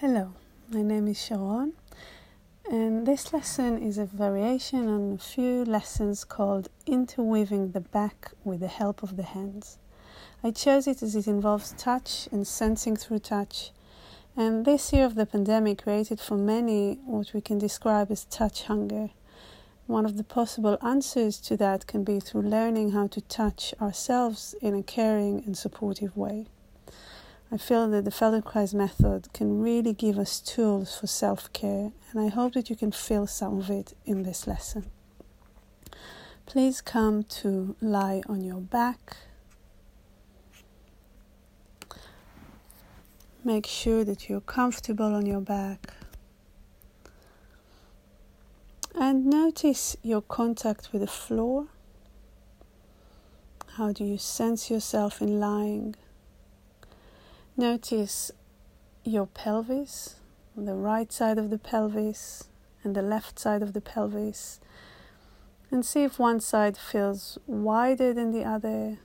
Hello, my name is Sharon, and this lesson is a variation on a few lessons called Interweaving the Back with the Help of the Hands. I chose it as it involves touch and sensing through touch, and this year of the pandemic created for many what we can describe as touch hunger. One of the possible answers to that can be through learning how to touch ourselves in a caring and supportive way. I feel that the Feldenkrais method can really give us tools for self care, and I hope that you can feel some of it in this lesson. Please come to lie on your back. Make sure that you're comfortable on your back. And notice your contact with the floor. How do you sense yourself in lying? Notice your pelvis, the right side of the pelvis and the left side of the pelvis, and see if one side feels wider than the other,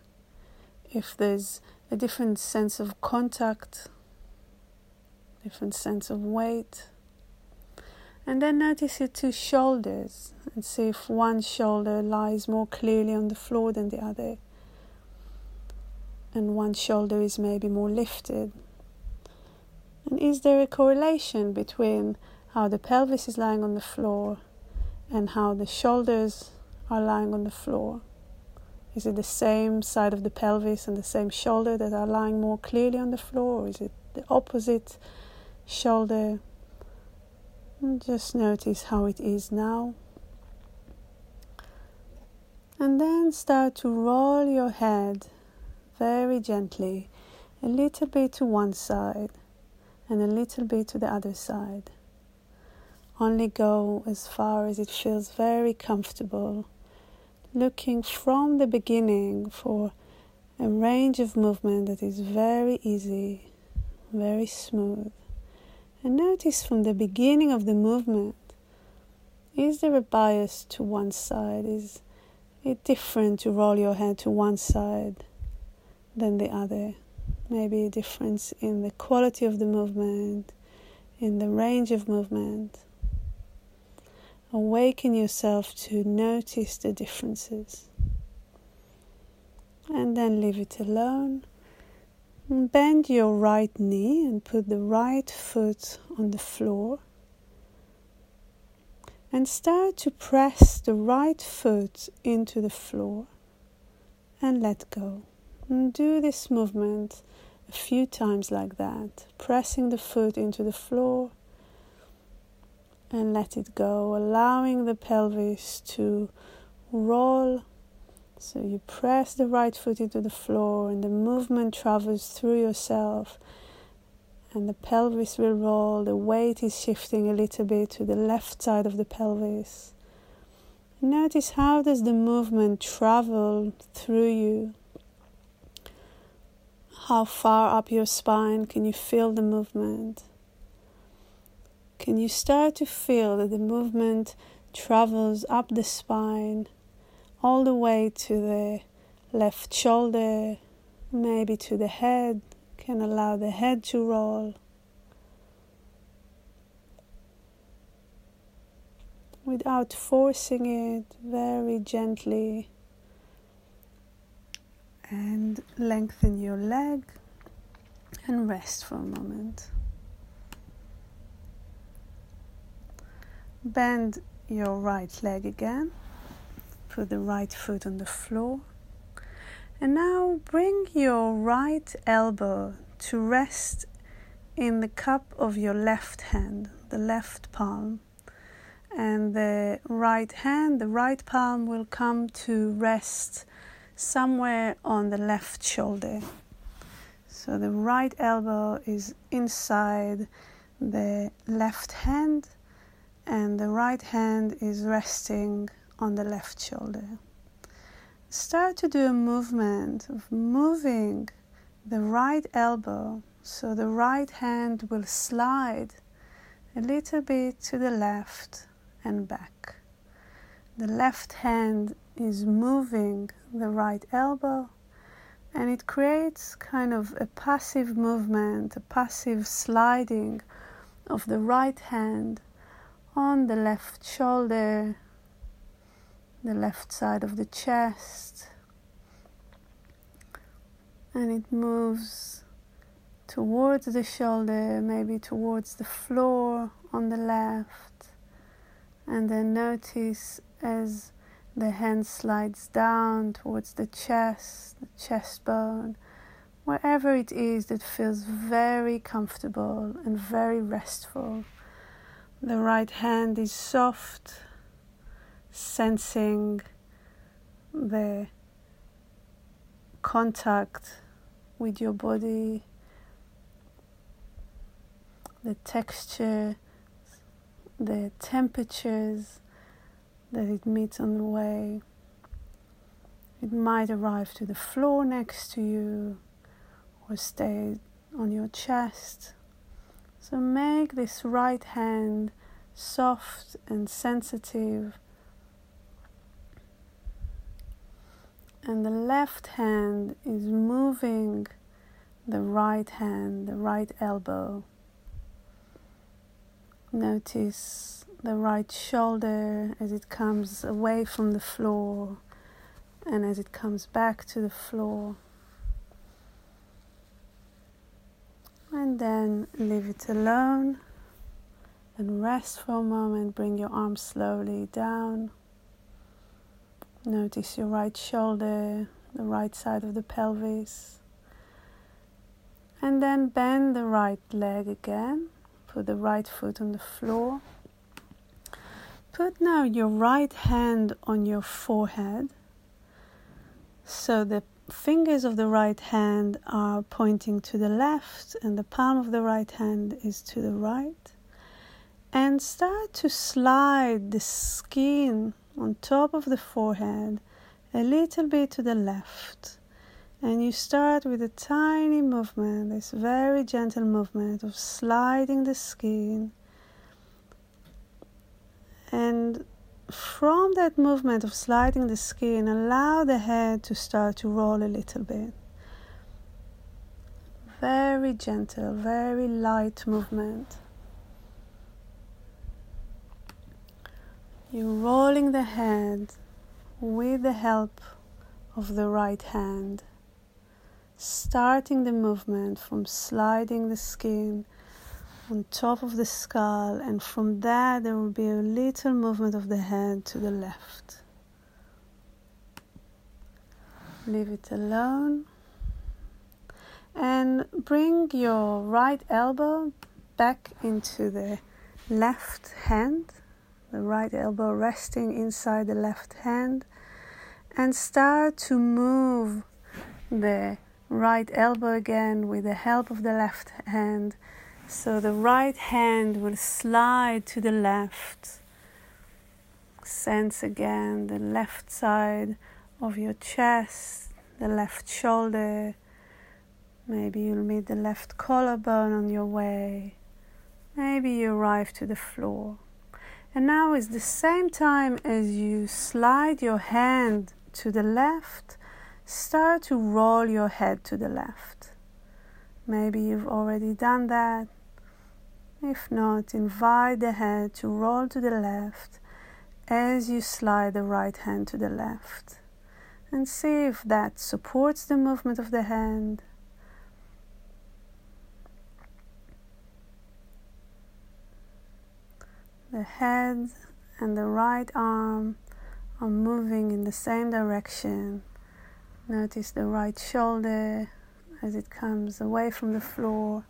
if there's a different sense of contact, different sense of weight. And then notice your two shoulders and see if one shoulder lies more clearly on the floor than the other and one shoulder is maybe more lifted? And is there a correlation between how the pelvis is lying on the floor and how the shoulders are lying on the floor? Is it the same side of the pelvis and the same shoulder that are lying more clearly on the floor, or is it the opposite shoulder? And just notice how it is now. And then start to roll your head very gently, a little bit to one side and a little bit to the other side. Only go as far as it feels very comfortable, looking from the beginning for a range of movement that is very easy, very smooth. And notice from the beginning of the movement is there a bias to one side? Is it different to roll your head to one side? Than the other. Maybe a difference in the quality of the movement, in the range of movement. Awaken yourself to notice the differences. And then leave it alone. Bend your right knee and put the right foot on the floor. And start to press the right foot into the floor and let go. And do this movement a few times like that, pressing the foot into the floor and let it go, allowing the pelvis to roll. So you press the right foot into the floor, and the movement travels through yourself, and the pelvis will roll. The weight is shifting a little bit to the left side of the pelvis. Notice how does the movement travel through you how far up your spine can you feel the movement? Can you start to feel that the movement travels up the spine all the way to the left shoulder, maybe to the head? Can allow the head to roll. Without forcing it, very gently and lengthen your leg and rest for a moment. Bend your right leg again, put the right foot on the floor, and now bring your right elbow to rest in the cup of your left hand, the left palm. And the right hand, the right palm will come to rest somewhere on the left shoulder. So the right elbow is inside the left hand, and the right hand is resting on the left shoulder. Start to do a movement of moving the right elbow so the right hand will slide a little bit to the left and back. The left hand is moving the right elbow and it creates kind of a passive movement, a passive sliding of the right hand on the left shoulder, the left side of the chest, and it moves towards the shoulder, maybe towards the floor on the left, and then notice as the hand slides down towards the chest, the chest bone, wherever it is that feels very comfortable and very restful. The right hand is soft, sensing the contact with your body, the texture, the temperatures that it meets on the way. It might arrive to the floor next to you or stay on your chest. So make this right hand soft and sensitive, and the left hand is moving the right hand, the right elbow. Notice the right shoulder as it comes away from the floor and as it comes back to the floor. And then leave it alone and rest for a moment. Bring your arms slowly down. Notice your right shoulder, the right side of the pelvis. And then bend the right leg again. Put the right foot on the floor. Put now your right hand on your forehead. So the fingers of the right hand are pointing to the left, and the palm of the right hand is to the right. And start to slide the skin on top of the forehead a little bit to the left. And you start with a tiny movement, this very gentle movement of sliding the skin and from that movement of sliding the skin, allow the head to start to roll a little bit. Very gentle, very light movement. You're rolling the head with the help of the right hand, starting the movement from sliding the skin on top of the skull, and from that, there will be a little movement of the head to the left. Leave it alone. And bring your right elbow back into the left hand, the right elbow resting inside the left hand, and start to move the right elbow again with the help of the left hand so the right hand will slide to the left. Sense again the left side of your chest, the left shoulder. Maybe you'll meet the left collarbone on your way. Maybe you arrive to the floor. And now, is the same time as you slide your hand to the left, start to roll your head to the left. Maybe you've already done that. If not, invite the head to roll to the left as you slide the right hand to the left. And see if that supports the movement of the hand. The head and the right arm are moving in the same direction. Notice the right shoulder as it comes away from the floor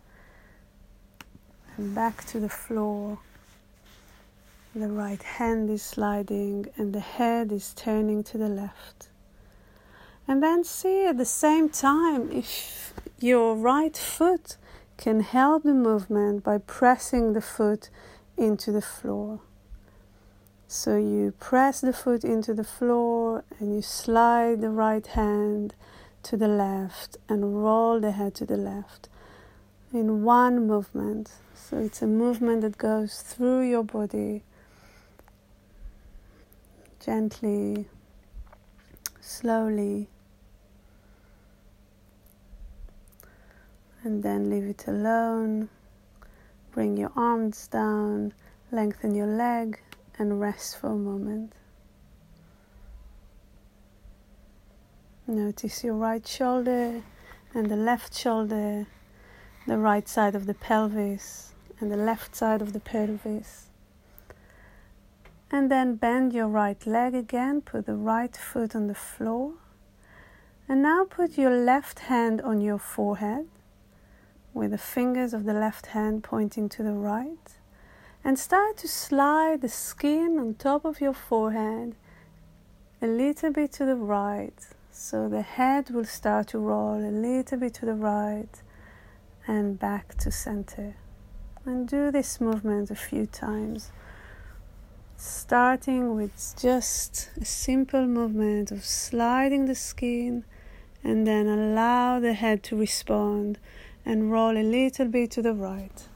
and back to the floor. The right hand is sliding and the head is turning to the left. And then see at the same time if your right foot can help the movement by pressing the foot into the floor. So you press the foot into the floor and you slide the right hand to the left and roll the head to the left in one movement. So it's a movement that goes through your body gently, slowly, and then leave it alone. Bring your arms down, lengthen your leg, and rest for a moment. Notice your right shoulder and the left shoulder, the right side of the pelvis and the left side of the pelvis. And then bend your right leg again, put the right foot on the floor. And now put your left hand on your forehead with the fingers of the left hand pointing to the right. And start to slide the skin on top of your forehead a little bit to the right. So the head will start to roll a little bit to the right and back to center. And do this movement a few times starting with just a simple movement of sliding the skin and then allow the head to respond and roll a little bit to the right.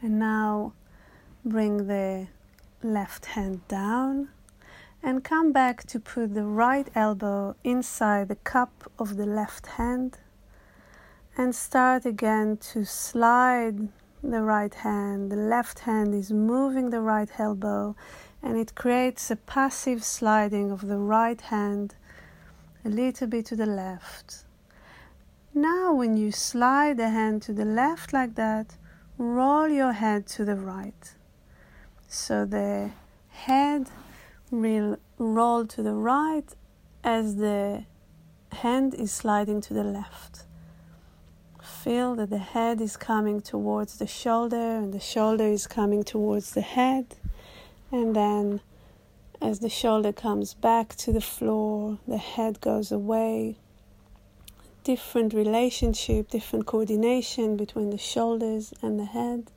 And now bring the left hand down and come back to put the right elbow inside the cup of the left hand and start again to slide the right hand. The left hand is moving the right elbow and it creates a passive sliding of the right hand a little bit to the left. Now, when you slide the hand to the left like that, roll your head to the right. So the head will roll to the right as the hand is sliding to the left. Feel that the head is coming towards the shoulder and the shoulder is coming towards the head. And then, as the shoulder comes back to the floor, the head goes away. Different relationship, different coordination between the shoulders and the head.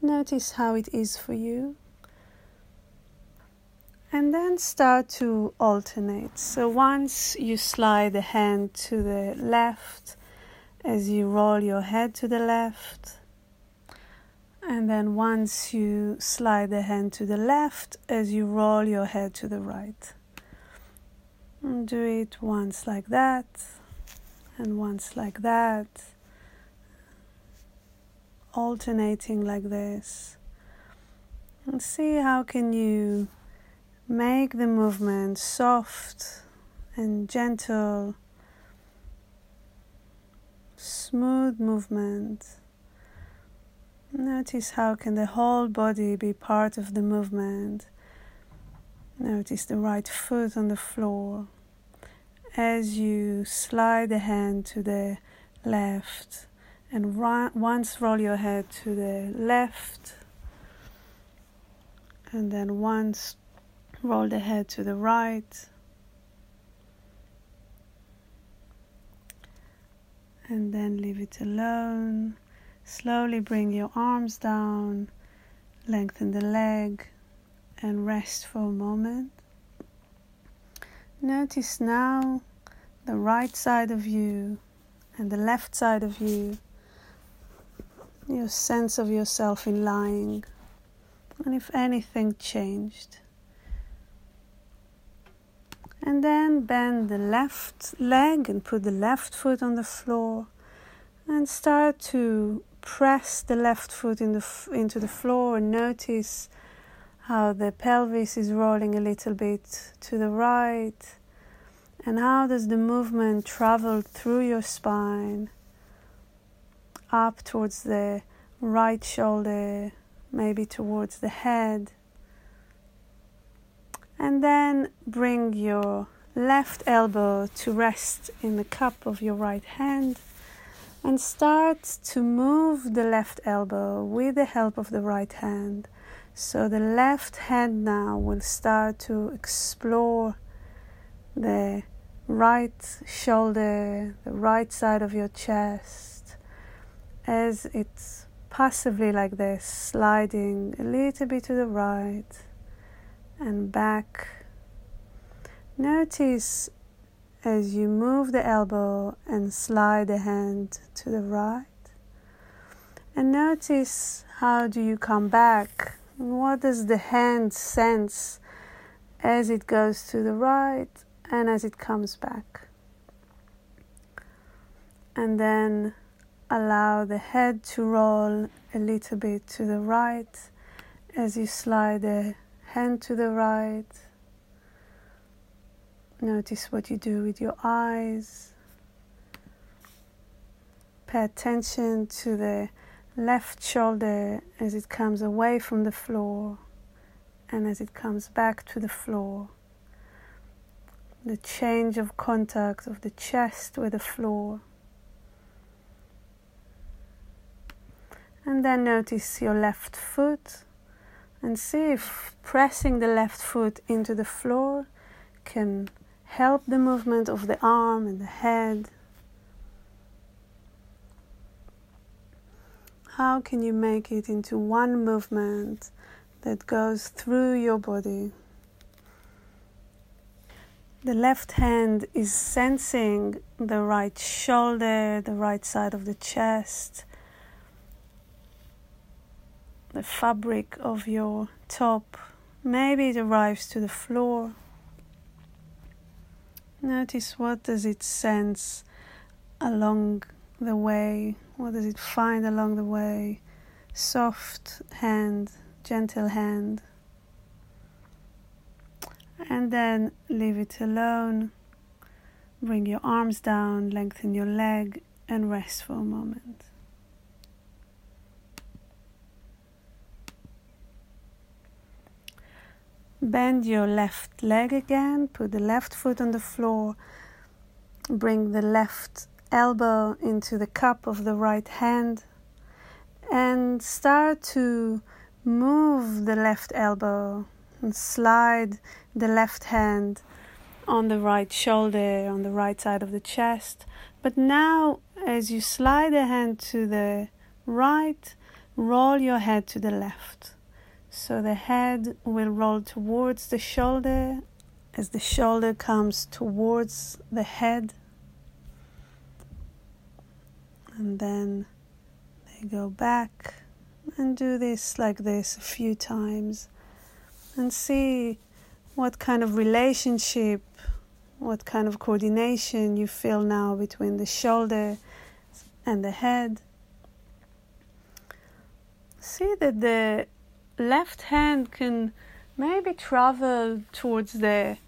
Notice how it is for you. And then start to alternate. So once you slide the hand to the left, as you roll your head to the left. And then once you slide the hand to the left as you roll your head to the right. And do it once like that and once like that. Alternating like this. And see how can you make the movement soft and gentle smooth movement. Notice how can the whole body be part of the movement. Notice the right foot on the floor as you slide the hand to the left and once roll your head to the left and then once roll the head to the right and then leave it alone. Slowly bring your arms down, lengthen the leg, and rest for a moment. Notice now the right side of you and the left side of you, your sense of yourself in lying, and if anything changed. And then bend the left leg and put the left foot on the floor and start to press the left foot in the f- into the floor and notice how the pelvis is rolling a little bit to the right and how does the movement travel through your spine up towards the right shoulder maybe towards the head and then bring your left elbow to rest in the cup of your right hand and start to move the left elbow with the help of the right hand. So the left hand now will start to explore the right shoulder, the right side of your chest, as it's passively like this, sliding a little bit to the right and back. Notice as you move the elbow and slide the hand to the right. And notice how do you come back? What does the hand sense as it goes to the right and as it comes back? and then allow the head to roll a little bit to the right as you slide the hand to the right. Notice what you do with your eyes. Pay attention to the left shoulder as it comes away from the floor and as it comes back to the floor. The change of contact of the chest with the floor. And then notice your left foot and see if pressing the left foot into the floor can help the movement of the arm and the head. How can you make it into one movement that goes through your body? The left hand is sensing the right shoulder, the right side of the chest, the fabric of your top. Maybe it arrives to the floor. Notice what does it sense along the way? What does it find along the way? Soft hand, gentle hand. And then leave it alone. Bring your arms down, lengthen your leg, and rest for a moment. Bend your left leg again, put the left foot on the floor, bring the left elbow into the cup of the right hand, and start to move the left elbow and slide the left hand on the right shoulder, on the right side of the chest. But now, as you slide the hand to the right, roll your head to the left. So the head will roll towards the shoulder as the shoulder comes towards the head. And then they go back and do this like this a few times and see what kind of relationship, what kind of coordination you feel now between the shoulder and the head. See that the left hand can maybe travel towards the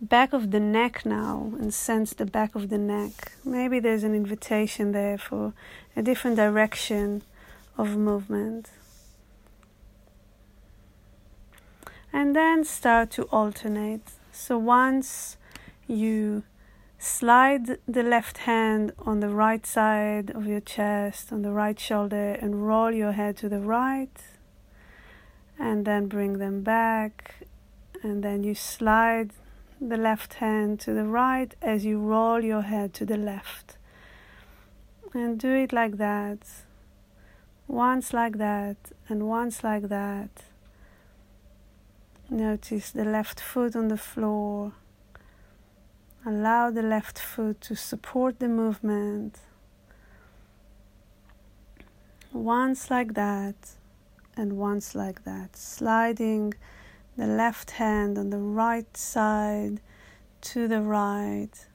back of the neck now and sense the back of the neck. Maybe there's an invitation there for a different direction of movement. And then start to alternate. So once you slide the left hand on the right side of your chest, on the right shoulder, and roll your head to the right and then bring them back and then you slide the left hand to the right as you roll your head to the left. And do it like that. Once like that and once like that. Notice the left foot on the floor. Allow the left foot to support the movement. Once like that and once like that, sliding the left hand on the right side to the right.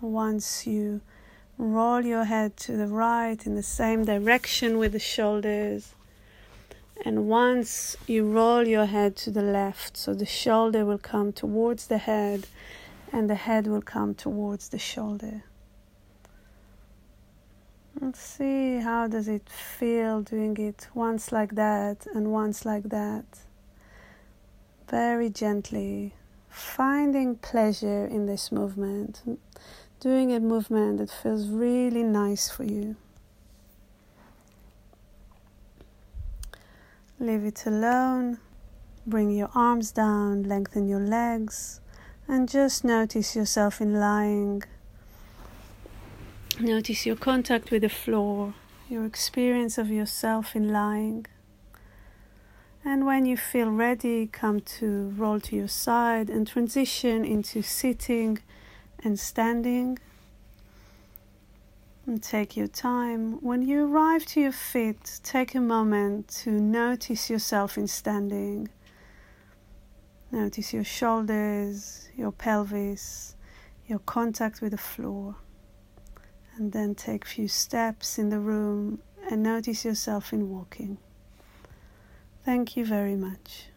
Once you roll your head to the right in the same direction with the shoulders. And once you roll your head to the left, so the shoulder will come towards the head and the head will come towards the shoulder. Let's see how does it feel doing it once like that and once like that. Very gently, finding pleasure in this movement, doing a movement that feels really nice for you. Leave it alone. Bring your arms down, lengthen your legs, and just notice yourself in lying Notice your contact with the floor, your experience of yourself in lying. And when you feel ready, come to roll to your side and transition into sitting and standing. And take your time. When you arrive to your feet, take a moment to notice yourself in standing. Notice your shoulders, your pelvis, your contact with the floor and then take few steps in the room and notice yourself in walking. Thank you very much.